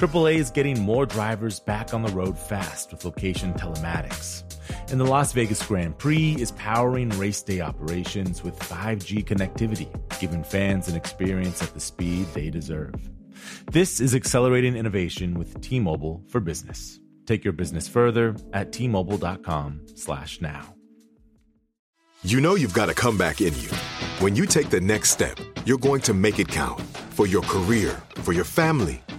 AAA is getting more drivers back on the road fast with location telematics. And the Las Vegas Grand Prix is powering race day operations with 5G connectivity, giving fans an experience at the speed they deserve. This is accelerating innovation with T-Mobile for Business. Take your business further at t-mobile.com/now. You know you've got a comeback in you. When you take the next step, you're going to make it count for your career, for your family,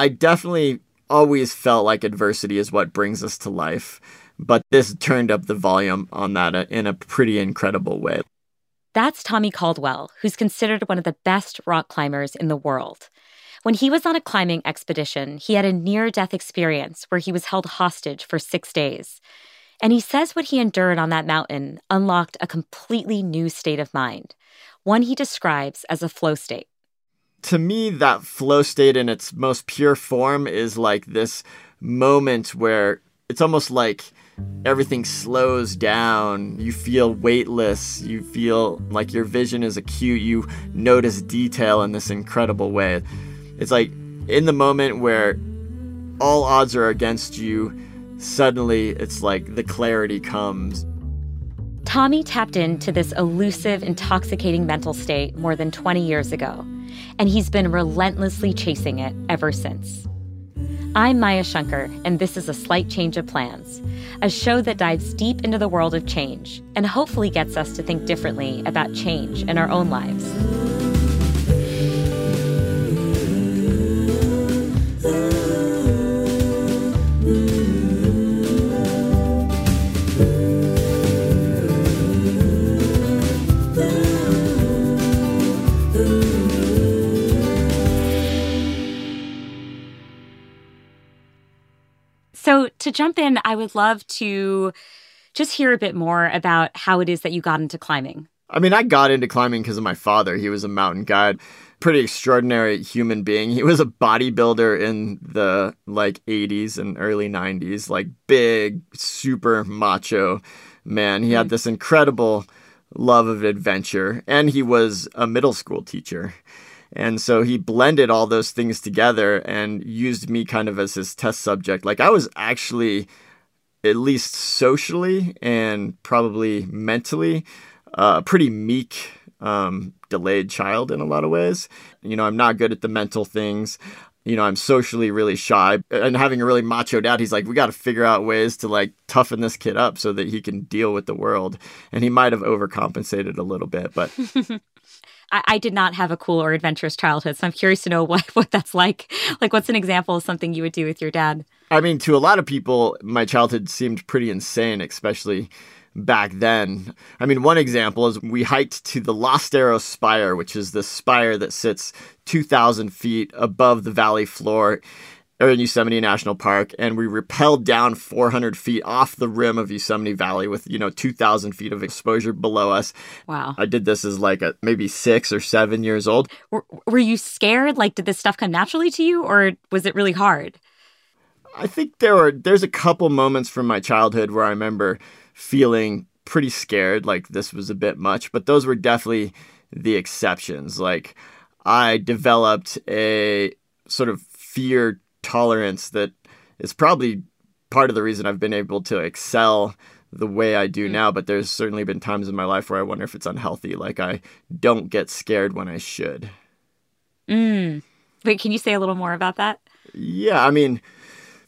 I definitely always felt like adversity is what brings us to life, but this turned up the volume on that uh, in a pretty incredible way. That's Tommy Caldwell, who's considered one of the best rock climbers in the world. When he was on a climbing expedition, he had a near death experience where he was held hostage for six days. And he says what he endured on that mountain unlocked a completely new state of mind, one he describes as a flow state to me, that flow state in its most pure form is like this moment where it's almost like everything slows down. You feel weightless. You feel like your vision is acute. You notice detail in this incredible way. It's like in the moment where all odds are against you, suddenly it's like the clarity comes. Tommy tapped into this elusive, intoxicating mental state more than 20 years ago and he's been relentlessly chasing it ever since. I'm Maya Shankar, and this is A Slight Change of Plans, a show that dives deep into the world of change and hopefully gets us to think differently about change in our own lives. To jump in, I would love to just hear a bit more about how it is that you got into climbing. I mean, I got into climbing because of my father. He was a mountain guide, pretty extraordinary human being. He was a bodybuilder in the like 80s and early 90s, like big, super macho man. He had mm. this incredible love of adventure, and he was a middle school teacher. And so he blended all those things together and used me kind of as his test subject. Like I was actually, at least socially and probably mentally, uh, a pretty meek, um, delayed child in a lot of ways. You know, I'm not good at the mental things. You know, I'm socially really shy and having a really macho dad. He's like, we got to figure out ways to like toughen this kid up so that he can deal with the world. And he might have overcompensated a little bit, but I, I, did not have a cool or adventurous childhood, so I'm curious to know what what that's like. Like, what's an example of something you would do with your dad? I mean, to a lot of people, my childhood seemed pretty insane, especially back then. I mean, one example is we hiked to the Lost Arrow Spire, which is the spire that sits 2,000 feet above the valley floor or in Yosemite National Park, and we rappelled down 400 feet off the rim of Yosemite Valley with you know 2,000 feet of exposure below us. Wow! I did this as like a maybe six or seven years old. Were, were you scared? Like, did this stuff come naturally to you, or was it really hard? I think there were there's a couple moments from my childhood where I remember feeling pretty scared, like this was a bit much, but those were definitely the exceptions. Like I developed a sort of fear tolerance that is probably part of the reason I've been able to excel the way I do mm. now, but there's certainly been times in my life where I wonder if it's unhealthy. Like I don't get scared when I should. Mm. Wait, can you say a little more about that? Yeah, I mean,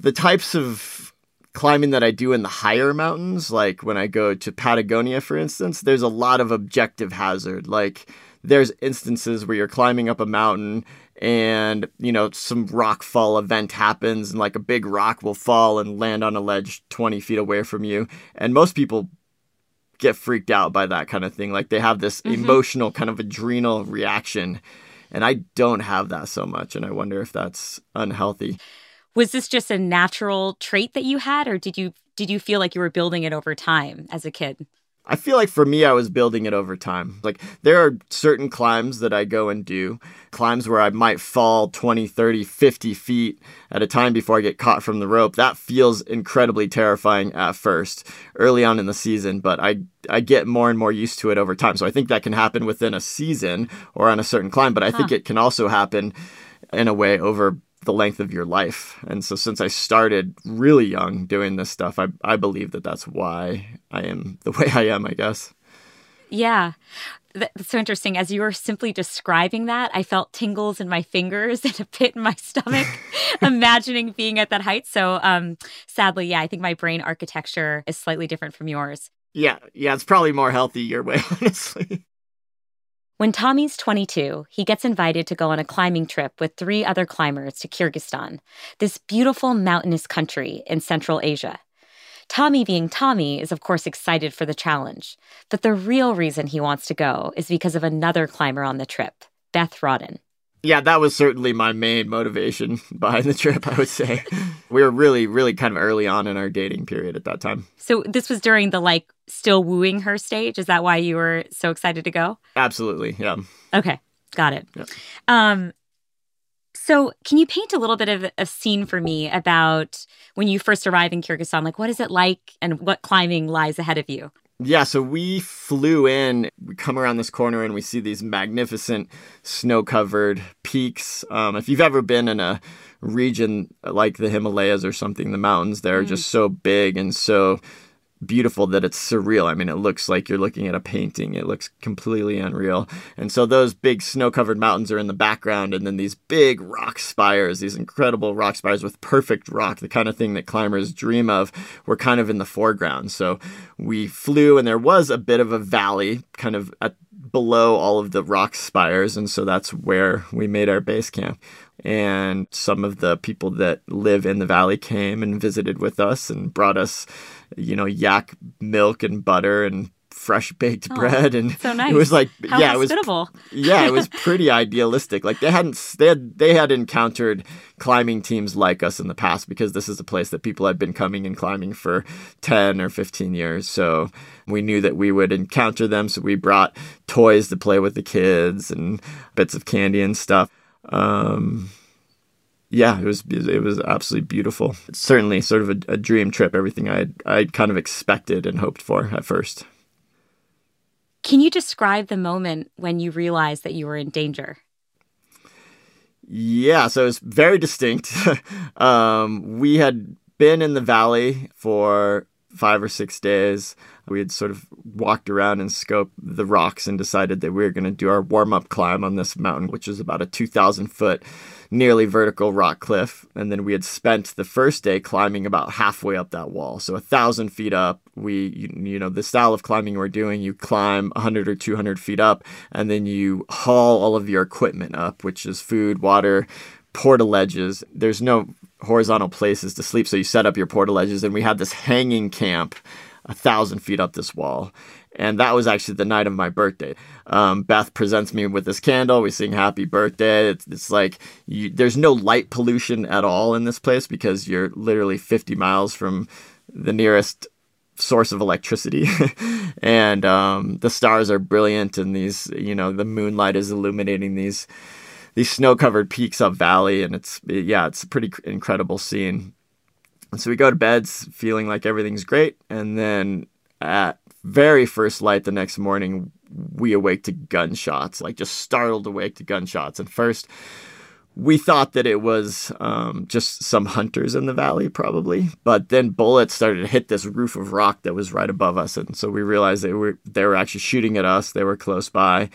the types of climbing that I do in the higher mountains, like when I go to Patagonia, for instance, there's a lot of objective hazard. Like there's instances where you're climbing up a mountain and you know some rock fall event happens and like a big rock will fall and land on a ledge 20 feet away from you. And most people get freaked out by that kind of thing. Like they have this mm-hmm. emotional kind of adrenal reaction. And i don't have that so much and i wonder if that's unhealthy. Was this just a natural trait that you had or did you did you feel like you were building it over time as a kid I feel like for me, I was building it over time. Like, there are certain climbs that I go and do, climbs where I might fall 20, 30, 50 feet at a time before I get caught from the rope. That feels incredibly terrifying at first, early on in the season, but I, I get more and more used to it over time. So I think that can happen within a season or on a certain climb, but I huh. think it can also happen in a way over the length of your life. And so since I started really young doing this stuff, I, I believe that that's why I am the way I am, I guess. Yeah. That's so interesting. As you were simply describing that, I felt tingles in my fingers and a pit in my stomach, imagining being at that height. So, um, sadly, yeah, I think my brain architecture is slightly different from yours. Yeah, yeah, it's probably more healthy your way, honestly. When Tommy's 22, he gets invited to go on a climbing trip with three other climbers to Kyrgyzstan, this beautiful mountainous country in Central Asia. Tommy, being Tommy, is of course excited for the challenge, but the real reason he wants to go is because of another climber on the trip, Beth Rodden yeah, that was certainly my main motivation behind the trip, I would say. we were really, really kind of early on in our dating period at that time. So this was during the like still wooing her stage. Is that why you were so excited to go? Absolutely. Yeah. Okay. Got it. Yeah. Um, so, can you paint a little bit of a scene for me about when you first arrive in Kyrgyzstan? Like, what is it like and what climbing lies ahead of you? Yeah, so we flew in. We come around this corner and we see these magnificent snow covered peaks. Um, if you've ever been in a region like the Himalayas or something, the mountains there are mm. just so big and so beautiful that it's surreal. I mean, it looks like you're looking at a painting. It looks completely unreal. And so those big snow-covered mountains are in the background and then these big rock spires, these incredible rock spires with perfect rock, the kind of thing that climbers dream of, were kind of in the foreground. So we flew and there was a bit of a valley kind of at below all of the rock spires and so that's where we made our base camp and some of the people that live in the valley came and visited with us and brought us you know, yak milk and butter and fresh baked oh, bread. And so nice. it was like How yeah hospitable. it was yeah it was pretty idealistic. Like they hadn't they had they had encountered climbing teams like us in the past because this is a place that people had been coming and climbing for 10 or 15 years. So we knew that we would encounter them. So we brought toys to play with the kids and bits of candy and stuff um yeah, it was it was absolutely beautiful. It's certainly sort of a, a dream trip. Everything I I kind of expected and hoped for at first. Can you describe the moment when you realized that you were in danger? Yeah, so it was very distinct. um, we had been in the valley for five or six days. We had sort of walked around and scoped the rocks and decided that we were going to do our warm up climb on this mountain, which is about a 2,000 foot nearly vertical rock cliff. And then we had spent the first day climbing about halfway up that wall. So a thousand feet up, we, you, you know, the style of climbing we're doing, you climb 100 or 200 feet up, and then you haul all of your equipment up, which is food, water, portaledges. There's no horizontal places to sleep. So you set up your portaledges, and we had this hanging camp a thousand feet up this wall. And that was actually the night of my birthday. Um, Beth presents me with this candle. We sing happy birthday. It's, it's like you, there's no light pollution at all in this place because you're literally 50 miles from the nearest source of electricity and um, the stars are brilliant and these you know the moonlight is illuminating these these snow covered peaks up valley and it's yeah it's a pretty incredible scene And so we go to bed feeling like everything's great. And then at very first light the next morning, we awake to gunshots, like just startled awake to gunshots. And first, we thought that it was um, just some hunters in the valley, probably. But then bullets started to hit this roof of rock that was right above us, and so we realized they were they were actually shooting at us. They were close by.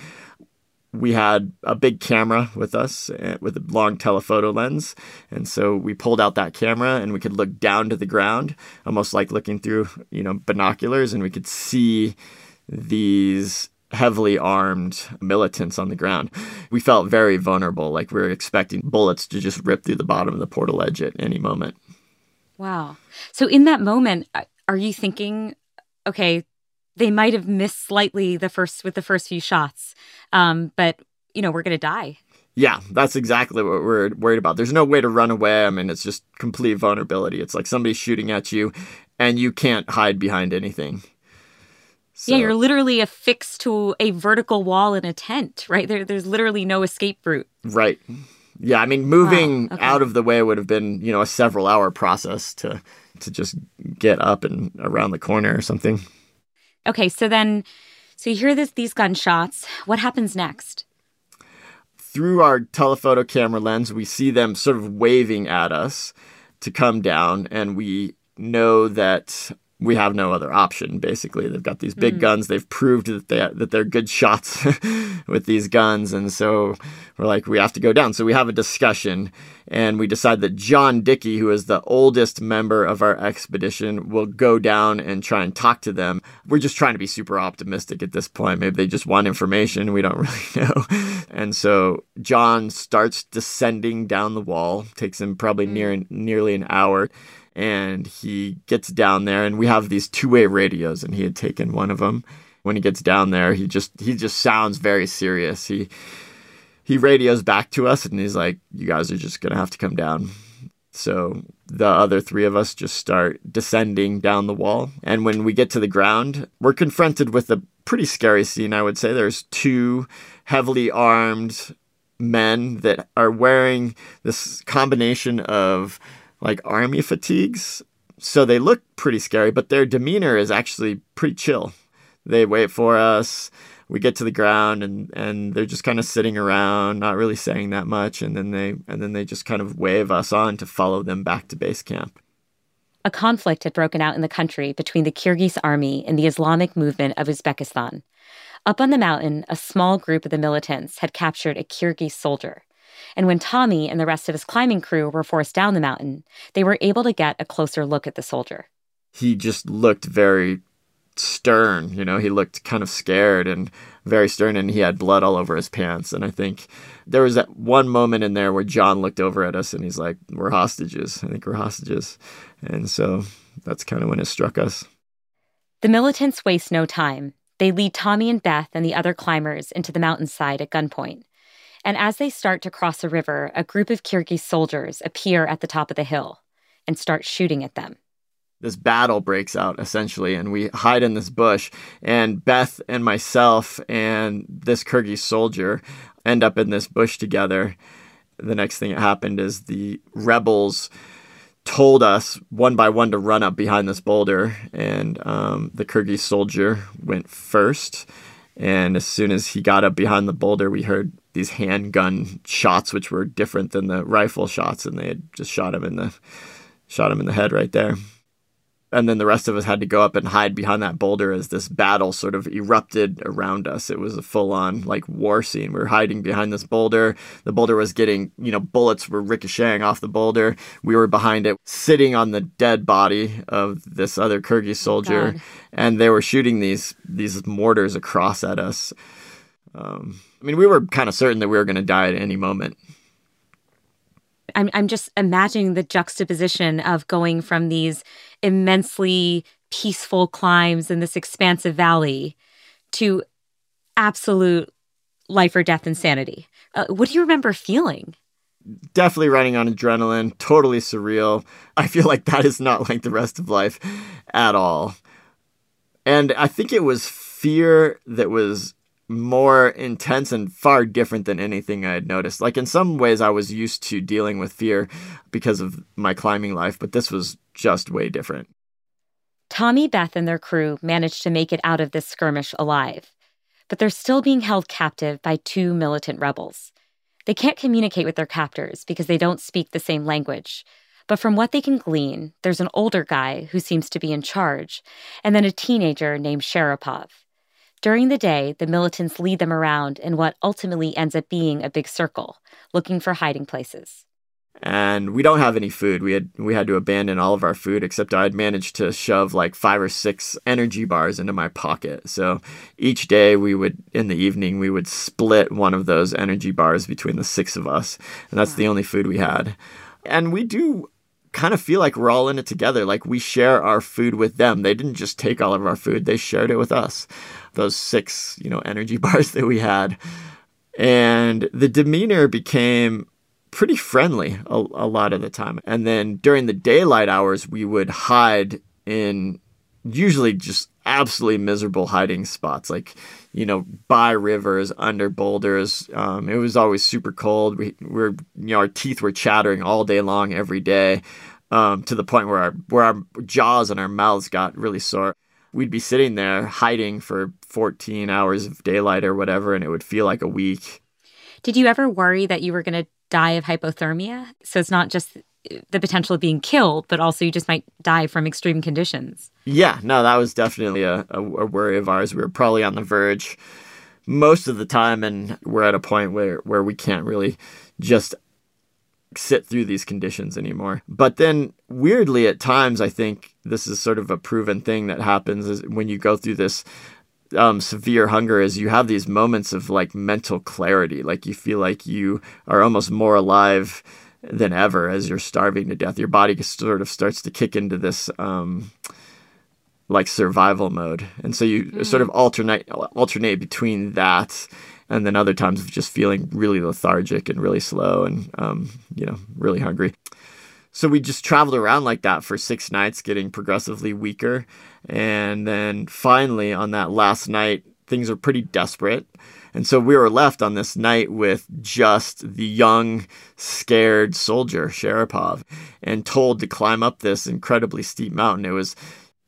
We had a big camera with us eh, with a long telephoto lens, and so we pulled out that camera and we could look down to the ground, almost like looking through you know binoculars, and we could see these heavily armed militants on the ground. We felt very vulnerable, like we were expecting bullets to just rip through the bottom of the portaledge at any moment. Wow. So in that moment, uh, are you thinking, okay, they might have missed slightly the first with the first few shots, um, but you know we're going to die. Yeah, that's exactly what we're worried about. There's no way to run away. I mean, it's just complete vulnerability. It's like somebody's shooting at you, and you can't hide behind anything. So. Yeah, you're literally affixed to a vertical wall in a tent, right? There, there's literally no escape route. Right. Yeah, I mean, moving wow. okay. out of the way would have been, you know, a several hour process to to just get up and around the corner or something. Okay, so then, so you hear this these gunshots. What happens next? Through our telephoto camera lens, we see them sort of waving at us to come down, and we know that we have no other option. Basically, they've got these big mm. guns. They've proved that they that they're good shots with these guns, and so we're like, we have to go down. So we have a discussion, and we decide that John Dickey, who is the oldest member of our expedition, will go down and try and talk to them. We're just trying to be super optimistic at this point. Maybe they just want information. We don't really know. And so John starts descending down the wall. Takes him probably mm. near nearly an hour and he gets down there and we have these two-way radios and he had taken one of them when he gets down there he just he just sounds very serious. He he radios back to us and he's like you guys are just gonna have to come down. So the other three of us just start descending down the wall and when we get to the ground we're confronted with a pretty scary scene i would say. There's two heavily armed men that are wearing this combination of like army fatigues. So they look pretty scary, but their demeanor is actually pretty chill. They wait for us. We get to the ground and, and they're just kind of sitting around, not really saying that much, and then they and then they just kind of wave us on to follow them back to base camp. A conflict had broken out in the country between the Kyrgyz army and the Islamic movement of Uzbekistan. Up on the mountain, a small group of the militants had captured a Kyrgyz soldier. And when Tommy and the rest of his climbing crew were forced down the mountain, they were able to get a closer look at the soldier. He just looked very stern, you know, he looked kind of scared and very stern and he had blood all over his pants. And I think there was that one moment in there where John looked over at us and he's like, We're hostages. I think we're hostages. And so that's kind of when it struck us. The militants waste no time. They lead Tommy and Beth and the other climbers into the mountainside at gunpoint. And as they start to cross a river, a group of Kyrgyz soldiers appear at the top of the hill and start shooting at them. This battle breaks out essentially, and we hide in this bush. And Beth and myself and this Kyrgyz soldier end up in this bush together. The next thing that happened is the rebels told us one by one to run up behind this boulder, and um, the Kyrgyz soldier went first. And as soon as he got up behind the boulder, we heard these handgun shots, which were different than the rifle shots, and they had just shot him in the shot him in the head right there. And then the rest of us had to go up and hide behind that boulder as this battle sort of erupted around us. It was a full on like war scene. We were hiding behind this boulder. The boulder was getting, you know, bullets were ricocheting off the boulder. We were behind it, sitting on the dead body of this other Kyrgyz soldier, God. and they were shooting these these mortars across at us. Um, I mean, we were kind of certain that we were going to die at any moment. I'm, I'm just imagining the juxtaposition of going from these immensely peaceful climbs in this expansive valley to absolute life or death insanity. Uh, what do you remember feeling? Definitely running on adrenaline, totally surreal. I feel like that is not like the rest of life at all. And I think it was fear that was more intense and far different than anything I had noticed. Like in some ways, I was used to dealing with fear because of my climbing life, but this was just way different. Tommy, Beth, and their crew managed to make it out of this skirmish alive, but they're still being held captive by two militant rebels. They can't communicate with their captors because they don't speak the same language. But from what they can glean, there's an older guy who seems to be in charge, and then a teenager named Sharapov. During the day, the militants lead them around in what ultimately ends up being a big circle, looking for hiding places. And we don't have any food. We had we had to abandon all of our food except I'd managed to shove like five or six energy bars into my pocket. So each day we would in the evening we would split one of those energy bars between the six of us. And that's the only food we had. And we do kind of feel like we're all in it together. Like we share our food with them. They didn't just take all of our food, they shared it with us those six, you know, energy bars that we had. And the demeanor became pretty friendly a, a lot of the time. And then during the daylight hours, we would hide in usually just absolutely miserable hiding spots, like you know, by rivers, under boulders. Um, it was always super cold. We were, you know, our teeth were chattering all day long, every day, um, to the point where our where our jaws and our mouths got really sore we'd be sitting there hiding for 14 hours of daylight or whatever, and it would feel like a week. Did you ever worry that you were going to die of hypothermia? So it's not just the potential of being killed, but also you just might die from extreme conditions. Yeah, no, that was definitely a, a, a worry of ours. We were probably on the verge most of the time, and we're at a point where, where we can't really just sit through these conditions anymore. But then, weirdly, at times, I think this is sort of a proven thing that happens is when you go through this um, severe hunger is you have these moments of like mental clarity. Like you feel like you are almost more alive than ever as you're starving to death. Your body sort of starts to kick into this um, like survival mode, and so you mm. sort of alternate alternate between that and then other times of just feeling really lethargic and really slow and um, you know really hungry. So we just traveled around like that for six nights, getting progressively weaker, and then finally on that last night, things are pretty desperate. And so we were left on this night with just the young, scared soldier, Sharapov, and told to climb up this incredibly steep mountain. It was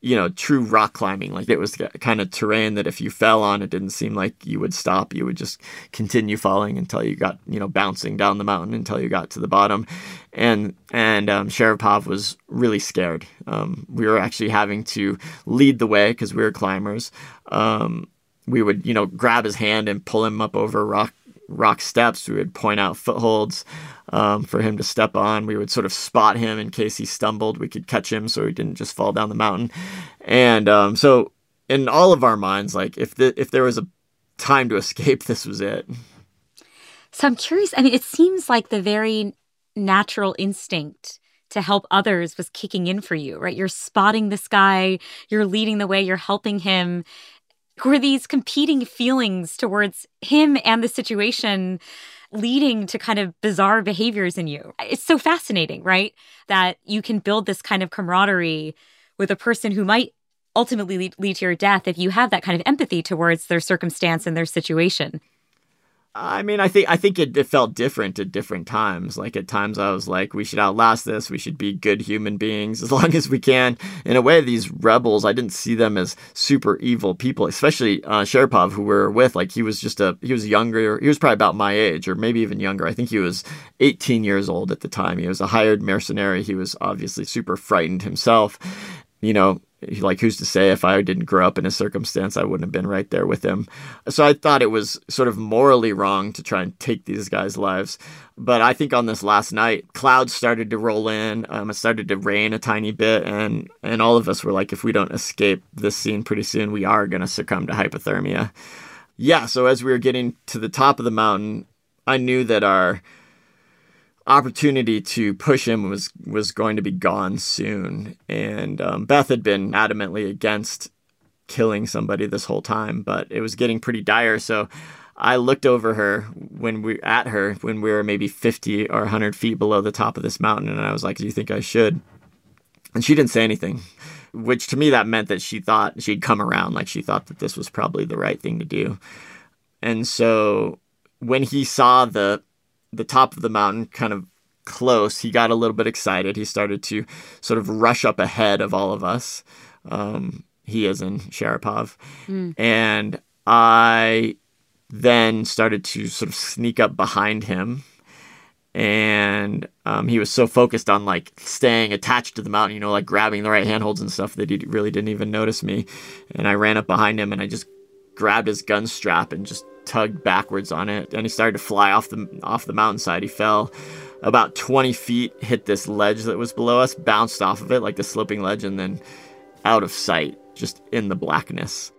you know, true rock climbing. Like it was kind of terrain that if you fell on, it didn't seem like you would stop. You would just continue falling until you got, you know, bouncing down the mountain until you got to the bottom. And and um, Sharapov was really scared. Um, we were actually having to lead the way because we were climbers. Um, we would, you know, grab his hand and pull him up over rock rock steps. We would point out footholds um, for him to step on. We would sort of spot him in case he stumbled. We could catch him so he didn't just fall down the mountain. And um, so, in all of our minds, like if the, if there was a time to escape, this was it. So I'm curious. I mean, it seems like the very natural instinct to help others was kicking in for you, right? You're spotting this guy, you're leading the way, you're helping him were these competing feelings towards him and the situation leading to kind of bizarre behaviors in you. It's so fascinating, right? That you can build this kind of camaraderie with a person who might ultimately lead, lead to your death if you have that kind of empathy towards their circumstance and their situation. I mean, I think I think it, it, felt different at different times. Like at times, I was like, "We should outlast this. We should be good human beings as long as we can." In a way, these rebels, I didn't see them as super evil people. Especially uh, Sharapov, who we were with. Like he was just a he was younger. He was probably about my age, or maybe even younger. I think he was 18 years old at the time. He was a hired mercenary. He was obviously super frightened himself. You know, like who's to say if I didn't grow up in a circumstance I wouldn't have been right there with him. So I thought it was sort of morally wrong to try and take these guys' lives. But I think on this last night, clouds started to roll in. Um, it started to rain a tiny bit, and and all of us were like, if we don't escape this scene pretty soon, we are going to succumb to hypothermia. Yeah. So as we were getting to the top of the mountain, I knew that our opportunity to push him was was going to be gone soon. And um, Beth had been adamantly against killing somebody this whole time, but it was getting pretty dire. So I looked over her when we at her when we were maybe 50 or 100 feet below the top of this mountain, and I was like, "Do you think I should?" And she didn't say anything, which to me that meant that she thought she'd come around, like she thought that this was probably the right thing to do. And so when he saw the the top of the mountain kind of close, he got a little bit excited. He started to sort of rush up ahead of all of us. Um, he is in Sharapov. Mm. And I then started to sort of sneak up behind him. And um, he was so focused on like staying attached to the mountain, you know, like grabbing the right handholds and stuff that he really didn't even notice me. And I ran up behind him and I just grabbed his gun strap and just tugged backwards on it. And he started to fly off the off the mountainside. He fell about 20 feet, hit this ledge that was below us, bounced off of it like the sloping ledge, and then out of sight, just in the blackness.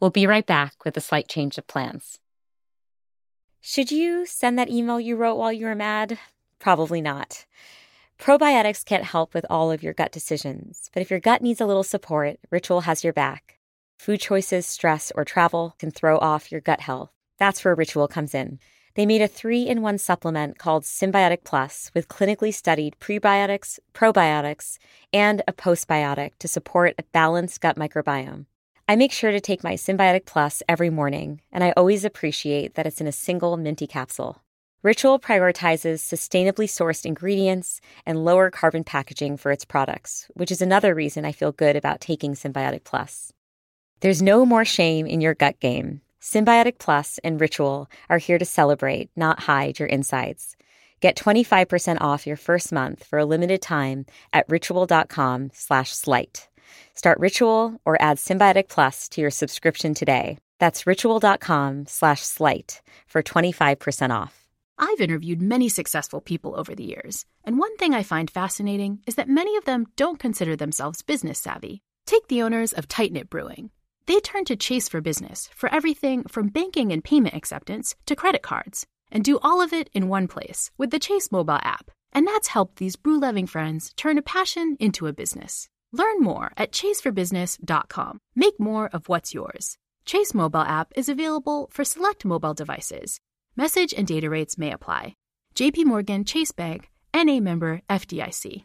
We'll be right back with a slight change of plans. Should you send that email you wrote while you were mad? Probably not. Probiotics can't help with all of your gut decisions, but if your gut needs a little support, Ritual has your back. Food choices, stress, or travel can throw off your gut health. That's where Ritual comes in. They made a three in one supplement called Synbiotic Plus with clinically studied prebiotics, probiotics, and a postbiotic to support a balanced gut microbiome. I make sure to take my Synbiotic Plus every morning, and I always appreciate that it's in a single minty capsule. Ritual prioritizes sustainably sourced ingredients and lower carbon packaging for its products, which is another reason I feel good about taking Synbiotic Plus. There's no more shame in your gut game. Synbiotic Plus and Ritual are here to celebrate, not hide your insides. Get 25% off your first month for a limited time at ritual.com slash slight. Start Ritual or add Synbiotic Plus to your subscription today. That's ritual.com slash slight for 25% off. I've interviewed many successful people over the years, and one thing I find fascinating is that many of them don't consider themselves business savvy. Take the owners of Tight Knit Brewing. They turn to Chase for Business for everything from banking and payment acceptance to credit cards, and do all of it in one place with the Chase mobile app. And that's helped these brew loving friends turn a passion into a business. Learn more at chaseforbusiness.com. Make more of what's yours. Chase mobile app is available for select mobile devices. Message and data rates may apply. JP Morgan Chase Bank, NA member FDIC.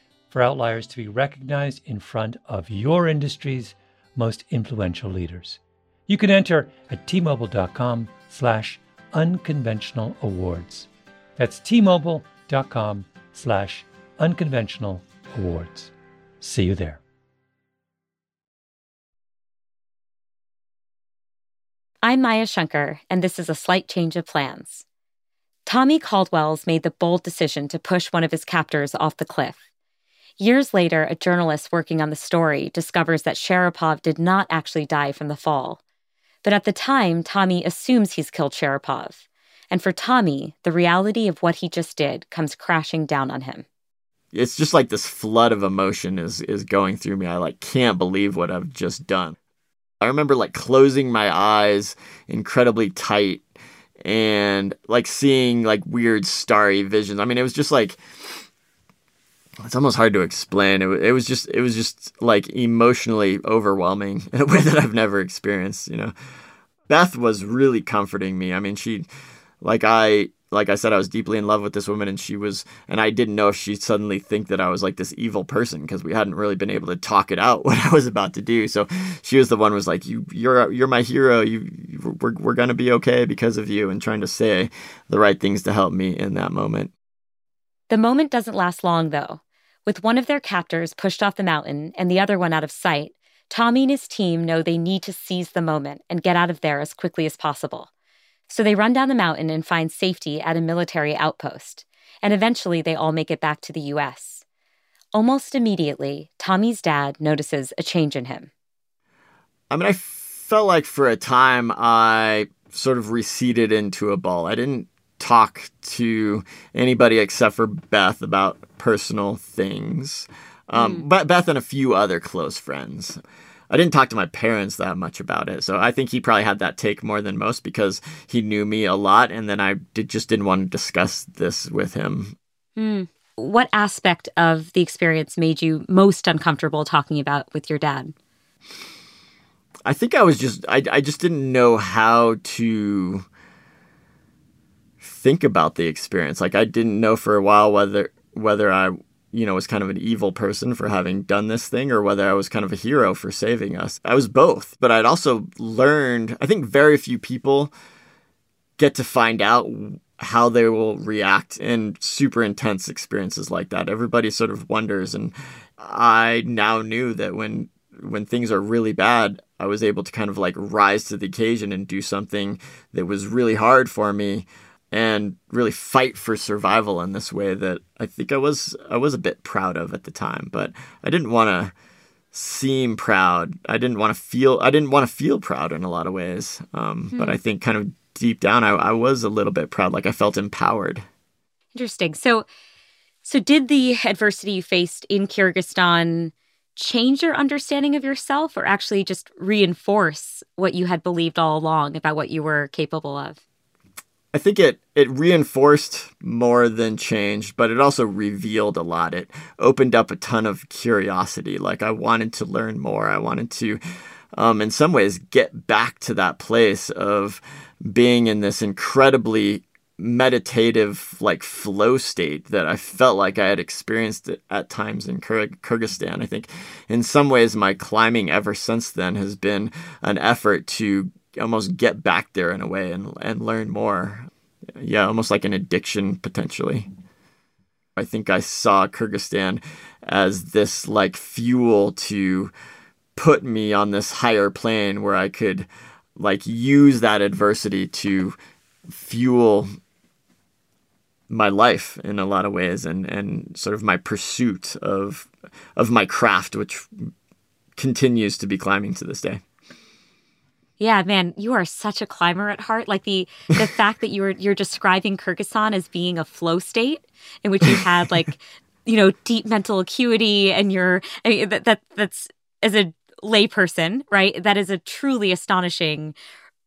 for outliers to be recognized in front of your industry's most influential leaders. You can enter at tmobile.com slash unconventional awards. That's tmobile.com slash unconventional awards. See you there. I'm Maya Shankar, and this is a slight change of plans. Tommy Caldwell's made the bold decision to push one of his captors off the cliff. Years later, a journalist working on the story discovers that Sharapov did not actually die from the fall. But at the time, Tommy assumes he's killed Sharapov. And for Tommy, the reality of what he just did comes crashing down on him. It's just like this flood of emotion is is going through me. I like can't believe what I've just done. I remember like closing my eyes incredibly tight and like seeing like weird starry visions. I mean, it was just like it's almost hard to explain. It, it was just it was just like emotionally overwhelming in a way that I've never experienced. You know, Beth was really comforting me. I mean, she, like I, like I said, I was deeply in love with this woman, and she was, and I didn't know if she'd suddenly think that I was like this evil person because we hadn't really been able to talk it out what I was about to do. So she was the one who was like, "You, you're, you're my hero. You, we're, we're gonna be okay because of you," and trying to say the right things to help me in that moment. The moment doesn't last long, though. With one of their captors pushed off the mountain and the other one out of sight, Tommy and his team know they need to seize the moment and get out of there as quickly as possible. So they run down the mountain and find safety at a military outpost. And eventually they all make it back to the US. Almost immediately, Tommy's dad notices a change in him. I mean, I felt like for a time I sort of receded into a ball. I didn't talk to anybody except for Beth about personal things. Um, mm. But Beth and a few other close friends. I didn't talk to my parents that much about it, so I think he probably had that take more than most because he knew me a lot, and then I did, just didn't want to discuss this with him. Mm. What aspect of the experience made you most uncomfortable talking about with your dad? I think I was just I I just didn't know how to think about the experience. Like I didn't know for a while whether whether I you know was kind of an evil person for having done this thing or whether I was kind of a hero for saving us. I was both, but I'd also learned I think very few people get to find out how they will react in super intense experiences like that. Everybody sort of wonders and I now knew that when when things are really bad, I was able to kind of like rise to the occasion and do something that was really hard for me and really fight for survival in this way that I think I was I was a bit proud of at the time, but I didn't want to seem proud. I didn't want to feel I didn't want to feel proud in a lot of ways. Um, hmm. But I think kind of deep down, I, I was a little bit proud. Like I felt empowered. Interesting. So, so did the adversity you faced in Kyrgyzstan change your understanding of yourself, or actually just reinforce what you had believed all along about what you were capable of? I think it it reinforced more than changed, but it also revealed a lot. It opened up a ton of curiosity. Like I wanted to learn more. I wanted to, um, in some ways, get back to that place of being in this incredibly meditative like flow state that I felt like I had experienced at times in Kyr- Kyrgyzstan. I think in some ways my climbing ever since then has been an effort to almost get back there in a way and and learn more. Yeah, almost like an addiction potentially. I think I saw Kyrgyzstan as this like fuel to put me on this higher plane where I could like use that adversity to fuel my life in a lot of ways and and sort of my pursuit of of my craft which continues to be climbing to this day. Yeah, man, you are such a climber at heart. Like the the fact that you're you're describing Kyrgyzstan as being a flow state in which you had like, you know, deep mental acuity and you're I mean that, that that's as a layperson, right? That is a truly astonishing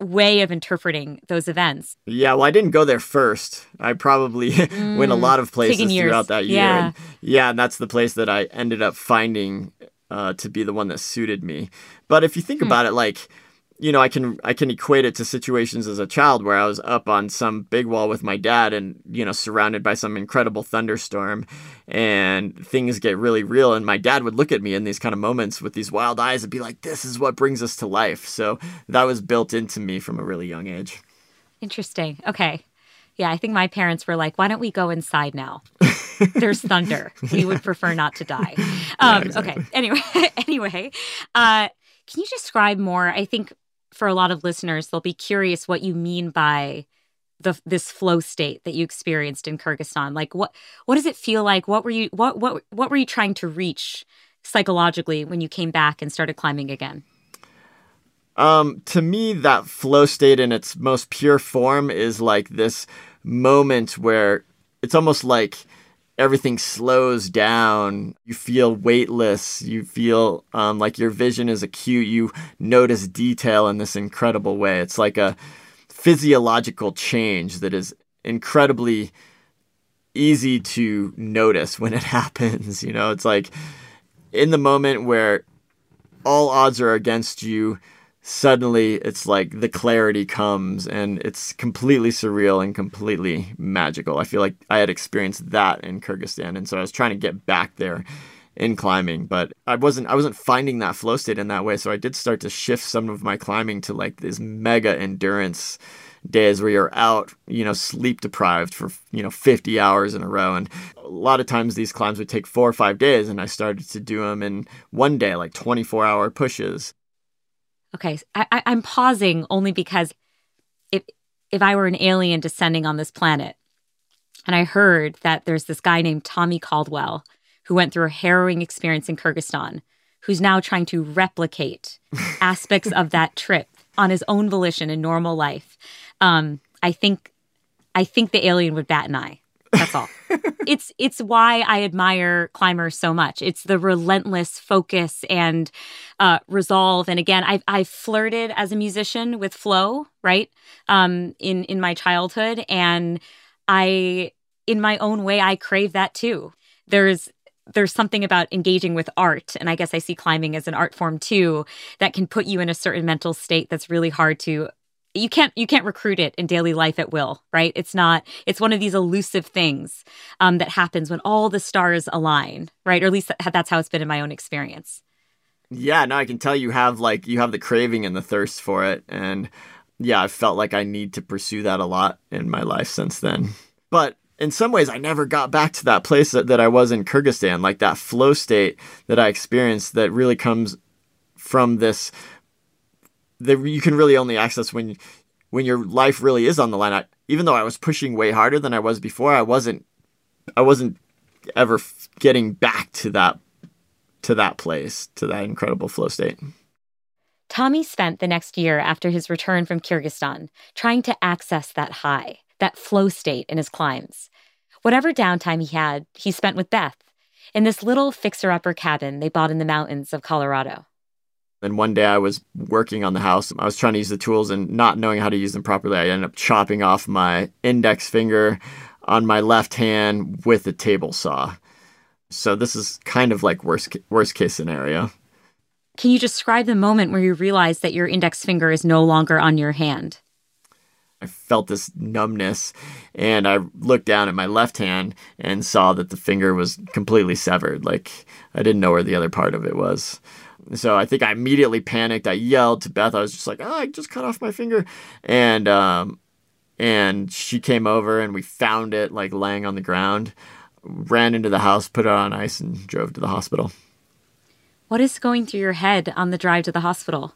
way of interpreting those events. Yeah, well, I didn't go there first. I probably mm, went a lot of places throughout that year. Yeah. And yeah, and that's the place that I ended up finding uh, to be the one that suited me. But if you think hmm. about it, like you know, I can I can equate it to situations as a child where I was up on some big wall with my dad and you know surrounded by some incredible thunderstorm and things get really real and my dad would look at me in these kind of moments with these wild eyes and be like this is what brings us to life. So that was built into me from a really young age. Interesting. Okay. Yeah, I think my parents were like, "Why don't we go inside now? There's thunder. We would prefer not to die." Um, yeah, exactly. Okay. Anyway, anyway, uh, can you describe more? I think for a lot of listeners, they'll be curious what you mean by the this flow state that you experienced in Kyrgyzstan. Like what what does it feel like? What were you what what what were you trying to reach psychologically when you came back and started climbing again? Um, to me, that flow state in its most pure form is like this moment where it's almost like everything slows down. You feel weightless. You feel um, like your vision is acute. You notice detail in this incredible way. It's like a physiological change that is incredibly easy to notice when it happens. You know, it's like in the moment where all odds are against you, suddenly it's like the clarity comes and it's completely surreal and completely magical. I feel like I had experienced that in Kyrgyzstan and so I was trying to get back there in climbing, but I wasn't I wasn't finding that flow state in that way. So I did start to shift some of my climbing to like this mega endurance days where you're out, you know, sleep deprived for, you know, 50 hours in a row. And a lot of times these climbs would take four or five days. And I started to do them in one day, like 24 hour pushes. Okay, I, am pausing only because if if I were an alien descending on this planet, and I heard that there's this guy named Tommy Caldwell who went through a harrowing experience in Kyrgyzstan, who's now trying to replicate aspects of that trip on his own volition in normal life. Um, I think I think the alien would bat an eye. That's all. it's it's why I admire climbers so much. It's the relentless focus and uh, resolve. And again, I've I've flirted as a musician with flow, right? Um, in in my childhood, and I, in my own way, I crave that too. There's there's something about engaging with art and i guess i see climbing as an art form too that can put you in a certain mental state that's really hard to you can't you can't recruit it in daily life at will right? It's not it's one of these elusive things um, that happens when all the stars align right? Or at least that's how it's been in my own experience. Yeah no i can tell you have like you have the craving and the thirst for it. And yeah i felt like i need to pursue that a lot in my life since then. But in some ways i never got back to that place that, that i was in kyrgyzstan like that flow state that i experienced that really comes from this that you can really only access when when your life really is on the line. I, even though I was pushing way harder than I was before, I wasn't I wasn't ever getting back to that to that place, to that incredible flow state. Tommy spent the next year after his return from Kyrgyzstan trying to access that high, that flow state in his climbs. Whatever downtime he had, he spent with Beth in this little fixer upper cabin they bought in the mountains of Colorado. And one day I was working on the house. I was trying to use the tools and not knowing how to use them properly. I ended up chopping off my index finger on my left hand with a table saw. So this is kind of like worst worst case scenario. Can you describe the moment where you realized that your index finger is no longer on your hand? I felt this numbness and I looked down at my left hand and saw that the finger was completely severed. Like I didn't know where the other part of it was. So I think I immediately panicked. I yelled to Beth. I was just like, oh, I just cut off my finger. And, um, and she came over and we found it like laying on the ground, ran into the house, put it on ice, and drove to the hospital. What is going through your head on the drive to the hospital?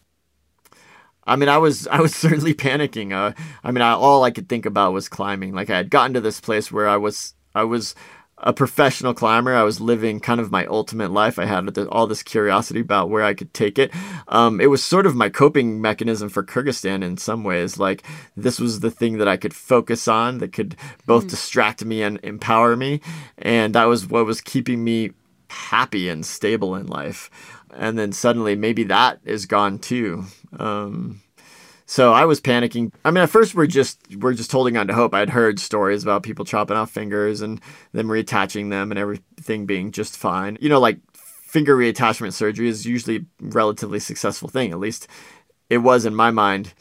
I mean, I was I was certainly panicking. Uh, I mean, I, all I could think about was climbing. Like I had gotten to this place where I was I was a professional climber. I was living kind of my ultimate life. I had all this curiosity about where I could take it. Um, it was sort of my coping mechanism for Kyrgyzstan in some ways. Like this was the thing that I could focus on that could both mm. distract me and empower me. And that was what was keeping me happy and stable in life. And then suddenly maybe that is gone too. Um, so I was panicking. I mean, at first we're just we're just holding on to hope. I'd heard stories about people chopping off fingers and then reattaching them and everything being just fine. You know, like finger reattachment surgery is usually a relatively successful thing. At least it was in my mind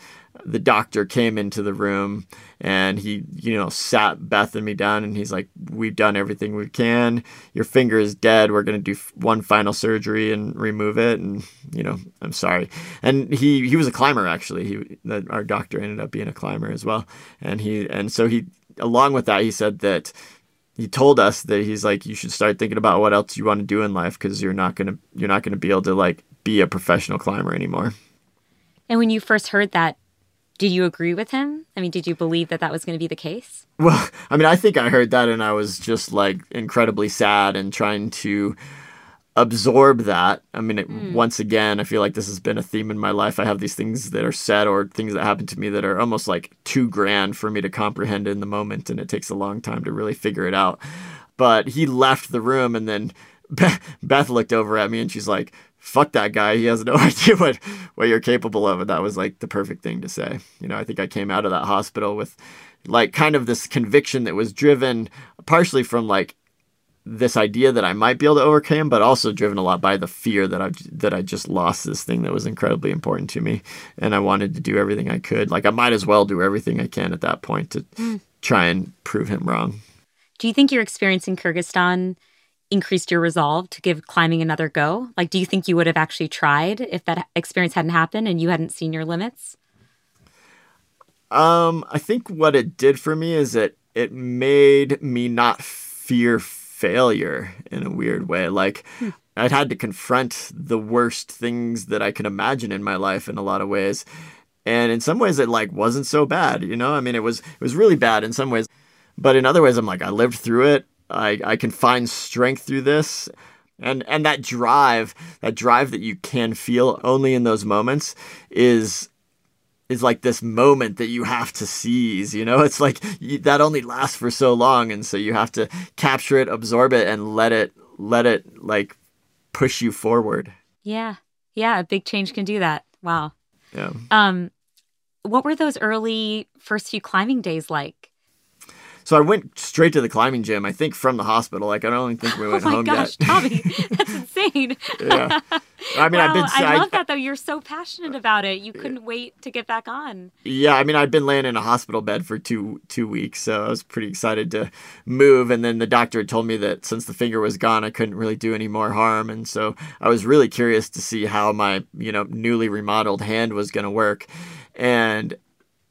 the doctor came into the room and he, you know, sat Beth and me down and he's like, We've done everything we can. Your finger is dead. We're going to do one final surgery and remove it. And, you know, I'm sorry. And he, he was a climber, actually. He, that our doctor ended up being a climber as well. And he, and so he, along with that, he said that he told us that he's like, You should start thinking about what else you want to do in life because you're not going to, you're not going to be able to like be a professional climber anymore. And when you first heard that, did you agree with him? I mean, did you believe that that was going to be the case? Well, I mean, I think I heard that and I was just like incredibly sad and trying to absorb that. I mean, it, mm. once again, I feel like this has been a theme in my life. I have these things that are said or things that happen to me that are almost like too grand for me to comprehend in the moment, and it takes a long time to really figure it out. But he left the room, and then Beth looked over at me and she's like, fuck that guy. He has no idea what, what you're capable of. And that was like the perfect thing to say. You know, I think I came out of that hospital with like kind of this conviction that was driven partially from like this idea that I might be able to overcome, but also driven a lot by the fear that I that I just lost this thing that was incredibly important to me, and I wanted to do everything I could. Like I might as well do everything I can at that point to mm. try and prove him wrong. Do you think your experience in Kyrgyzstan increased your resolve to give climbing another go? Like, do you think you would have actually tried if that experience hadn't happened and you hadn't seen your limits? Um, I think what it did for me is that it made me not fear failure in a weird way. Like hmm. I'd had to confront the worst things that I can imagine in my life in a lot of ways. And in some ways it like wasn't so bad, you know? I mean it was it was really bad in some ways. But in other ways I'm like I lived through it. I I can find strength through this. And and that drive, that drive that you can feel only in those moments is is like this moment that you have to seize you know? It's like you, that only lasts for so long and so you have to capture it absorb it and let it let it like push you forward. Yeah. Yeah a big change can do that. Wow. Yeah. Um what were those early first few climbing days like so I went straight to the climbing gym. I think from the hospital. Like I don't think we oh went oh home gosh, yet. Tommy, that's insane. yeah. I mean, wow, I've been. I, I love that though. You're so passionate uh, about it. You couldn't wait to get back on. Yeah, I mean, I've been laying in a hospital bed for two two weeks, so I was pretty excited to move. And then the doctor had told me that since the finger was gone, I couldn't really do any more harm. And so I was really curious to see how my you know newly remodeled hand was going to work. And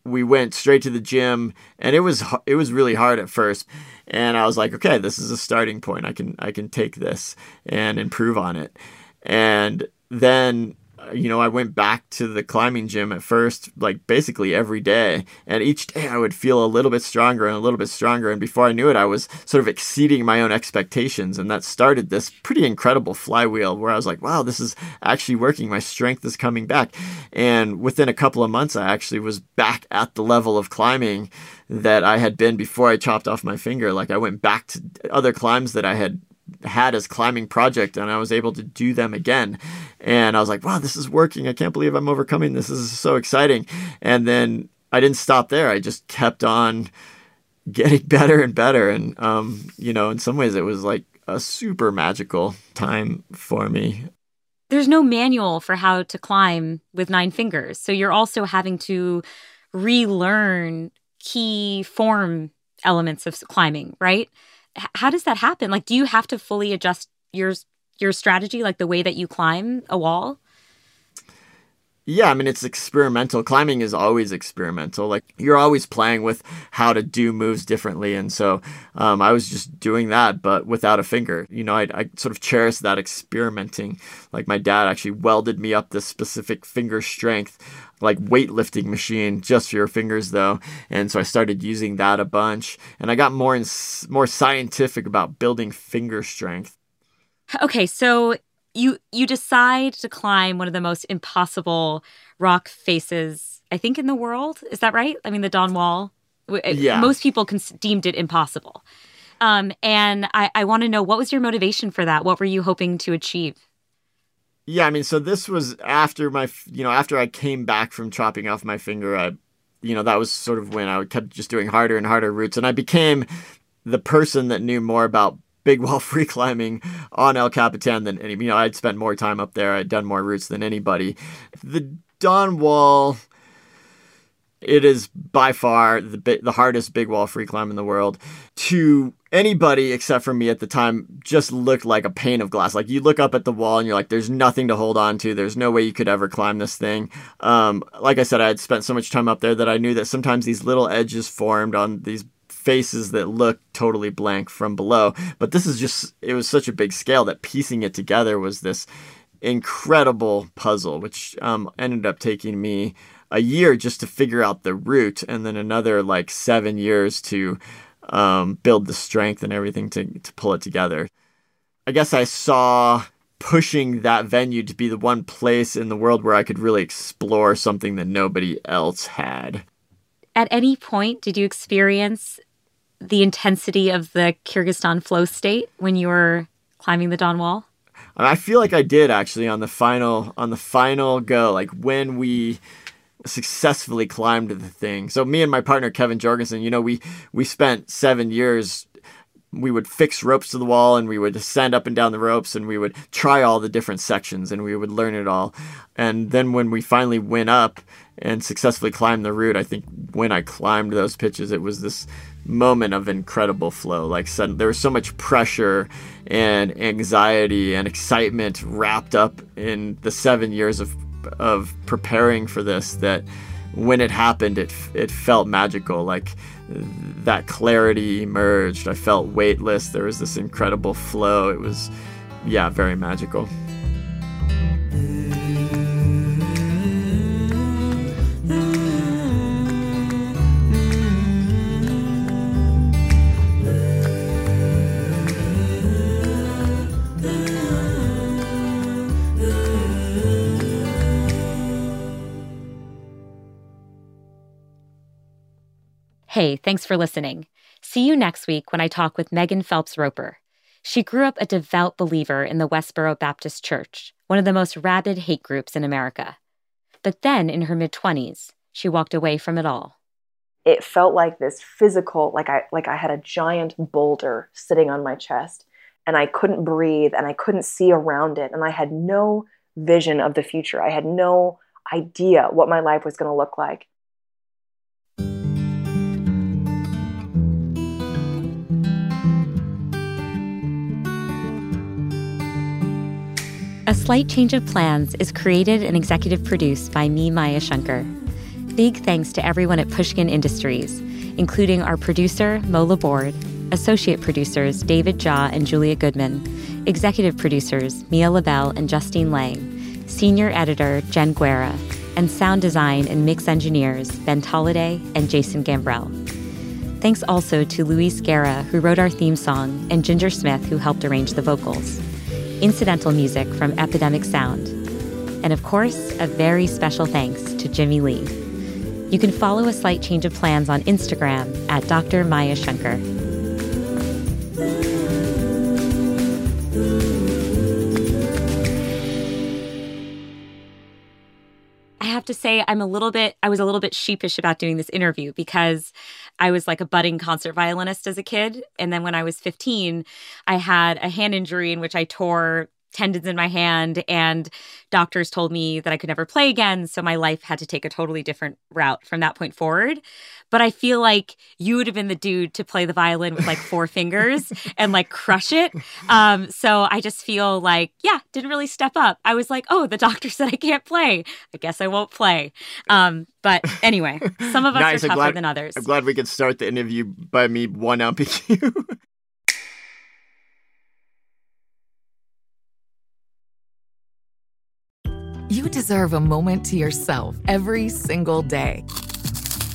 we went straight to the gym and it was it was really hard at first. And I was like okay this is a starting point. I can I can take this and improve on it. And then you know, I went back to the climbing gym at first, like basically every day. And each day I would feel a little bit stronger and a little bit stronger. And before I knew it, I was sort of exceeding my own expectations. And that started this pretty incredible flywheel where I was like, wow, this is actually working. My strength is coming back. And within a couple of months, I actually was back at the level of climbing that I had been before I chopped off my finger. Like I went back to other climbs that I had had as climbing project and I was able to do them again. And I was like, wow, this is working. I can't believe I'm overcoming this. This is so exciting. And then I didn't stop there. I just kept on getting better and better. And, um, you know, in some ways it was like a super magical time for me. There's no manual for how to climb with nine fingers. So you're also having to relearn key form elements of climbing, right? How does that happen? Like, do you have to fully adjust your your strategy, like the way that you climb a wall? Yeah, I mean, it's experimental. Climbing is always experimental. Like, you're always playing with how to do moves differently. And so um, I was just doing that, but without a finger. You know, I, I sort of cherish that experimenting. Like, my dad actually welded me up this specific finger strength, like weightlifting machine just for your fingers, though. And so I started using that a bunch. And I got more, in, more scientific about building finger strength. Okay, so you you decide to climb one of the most impossible rock faces I think in the world. Is that right? I mean, the Dawn Wall. Yeah. Most people deemed it impossible. Um, and I, I want to know what was your motivation for that? What were you hoping to achieve? Yeah, I mean, so this was after my, you know, after I came back from chopping off my finger. I, you know, that was sort of when I kept just doing harder and harder routes, and I became the person that knew more about big wall free climbing on El Capitan than any. You know, I'd spent more time up there. I'd done more routes than anybody. The Dawn Wall. It is by far the the hardest big wall free climb in the world. To anybody except for me at the time, just looked like a pane of glass. Like you look up at the wall and you're like, "There's nothing to hold on to. There's no way you could ever climb this thing." Um, like I said, I had spent so much time up there that I knew that sometimes these little edges formed on these faces that look totally blank from below. But this is just, it was such a big scale that piecing it together was this incredible puzzle, which um, ended up taking me a year just to figure out the route and then another like seven years to um, build the strength and everything to, to pull it together. I guess I saw pushing that venue to be the one place in the world where I could really explore something that nobody else had. At any point, did you experience the intensity of the Kyrgyzstan flow state when you were climbing the Dawn Wall? I feel like I did actually on the final on the final go, like when we successfully climbed the thing. So me and my partner Kevin Jorgeson, you know, we we spent seven years we would fix ropes to the wall and we would ascend up and down the ropes and we would try all the different sections and we would learn it all. And then when we finally went up and successfully climbed the route, I think when I climbed those pitches, it was this moment of incredible flow. Like sudden, there was so much pressure and anxiety and excitement wrapped up in the seven years of of preparing for this that when it happened, it it felt magical. Like that clarity emerged. I felt weightless. There was this incredible flow. It was, yeah, very magical. Hey, thanks for listening. See you next week when I talk with Megan Phelps Roper. She grew up a devout believer in the Westboro Baptist Church, one of the most rabid hate groups in America. But then, in her mid 20s, she walked away from it all. It felt like this physical, like I like I had a giant boulder sitting on my chest and I couldn't breathe and I couldn't see around it and I had no vision of the future. I had no idea what my life was going to look like. A Slight Change of Plans is created and executive produced by me, Maya Shankar. Big thanks to everyone at Pushkin Industries, including our producer, Mo Laborde, associate producers David Jaw and Julia Goodman, executive producers Mia Lobel and Justine Lang, senior editor Jen Guerra, and sound design and mix engineers Ben Tolliday and Jason Gambrell. Thanks also to Luis Guerra, who wrote our theme song, and Ginger Smith, who helped arrange the vocals incidental music from Epidemic Sound. And of course, a very special thanks to Jimmy Lee. You can follow A Slight Change of Plans on Instagram at Dr. Maya Shankar. I have to say I'm a little bit I was a little bit sheepish about doing this interview because I was like a budding concert violinist as a kid and then when I was 15 I had a hand injury in which I tore tendons in my hand and doctors told me that I could never play again so my life had to take a totally different route from that point forward but I feel like you would have been the dude to play the violin with like four fingers and like crush it. Um so I just feel like yeah didn't really step up. I was like oh the doctor said I can't play. I guess I won't play. Um but anyway some of us Nice, are I'm tougher glad- than others. I'm glad we could start the interview by me one upping you. You deserve a moment to yourself every single day.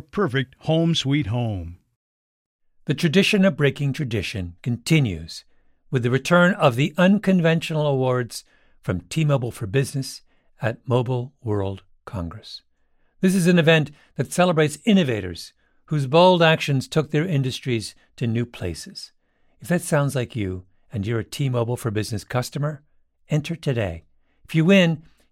perfect home sweet home. The tradition of breaking tradition continues with the return of the unconventional awards from T Mobile for Business at Mobile World Congress. This is an event that celebrates innovators whose bold actions took their industries to new places. If that sounds like you and you're a T Mobile for Business customer, enter today. If you win,